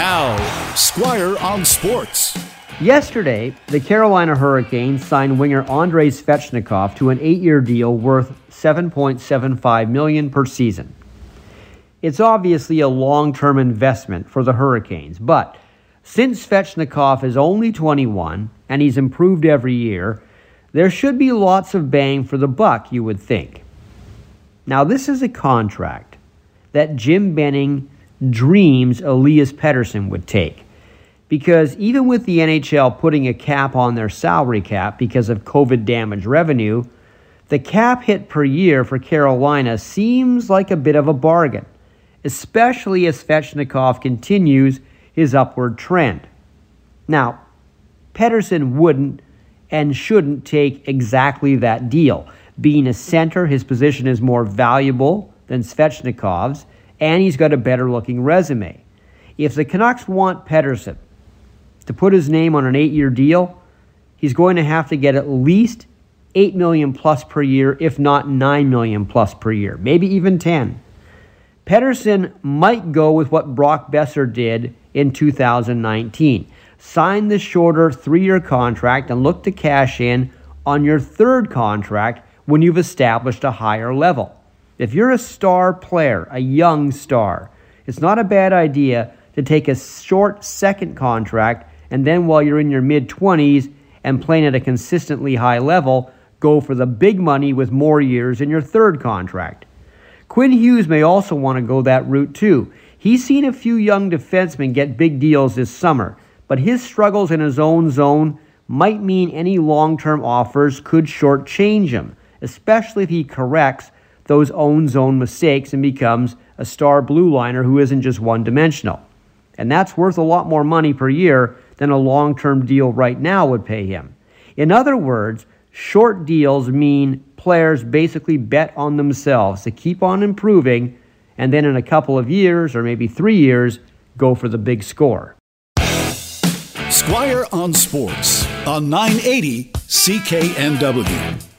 Now, Squire on Sports. Yesterday, the Carolina Hurricanes signed winger Andrei Svechnikov to an eight-year deal worth 7.75 million per season. It's obviously a long-term investment for the Hurricanes, but since Svechnikov is only 21 and he's improved every year, there should be lots of bang for the buck, you would think. Now, this is a contract that Jim Benning dreams Elias Pettersson would take. Because even with the NHL putting a cap on their salary cap because of COVID damage revenue, the cap hit per year for Carolina seems like a bit of a bargain, especially as Svechnikov continues his upward trend. Now, Pettersson wouldn't and shouldn't take exactly that deal. Being a center, his position is more valuable than Svechnikov's, and he's got a better looking resume. If the Canucks want Pettersson to put his name on an eight year deal, he's going to have to get at least 8 million plus per year, if not 9 million plus per year, maybe even 10. Pettersson might go with what Brock Boeser did in 2019. Sign the shorter three year contract and look to cash in on your third contract when you've established a higher level. If you're a star player, a young star, it's not a bad idea to take a short second contract and then while you're in your mid 20s and playing at a consistently high level, go for the big money with more years in your third contract. Quinn Hughes may also want to go that route too. He's seen a few young defensemen get big deals this summer, but his struggles in his own zone might mean any long term offers could shortchange him, especially if he corrects those own zone mistakes and becomes a star blue liner who isn't just one dimensional. And that's worth a lot more money per year than a long term deal right now would pay him. In other words, short deals mean players basically bet on themselves to keep on improving and then in a couple of years or maybe three years go for the big score. Squire on Sports on 980 CKNW.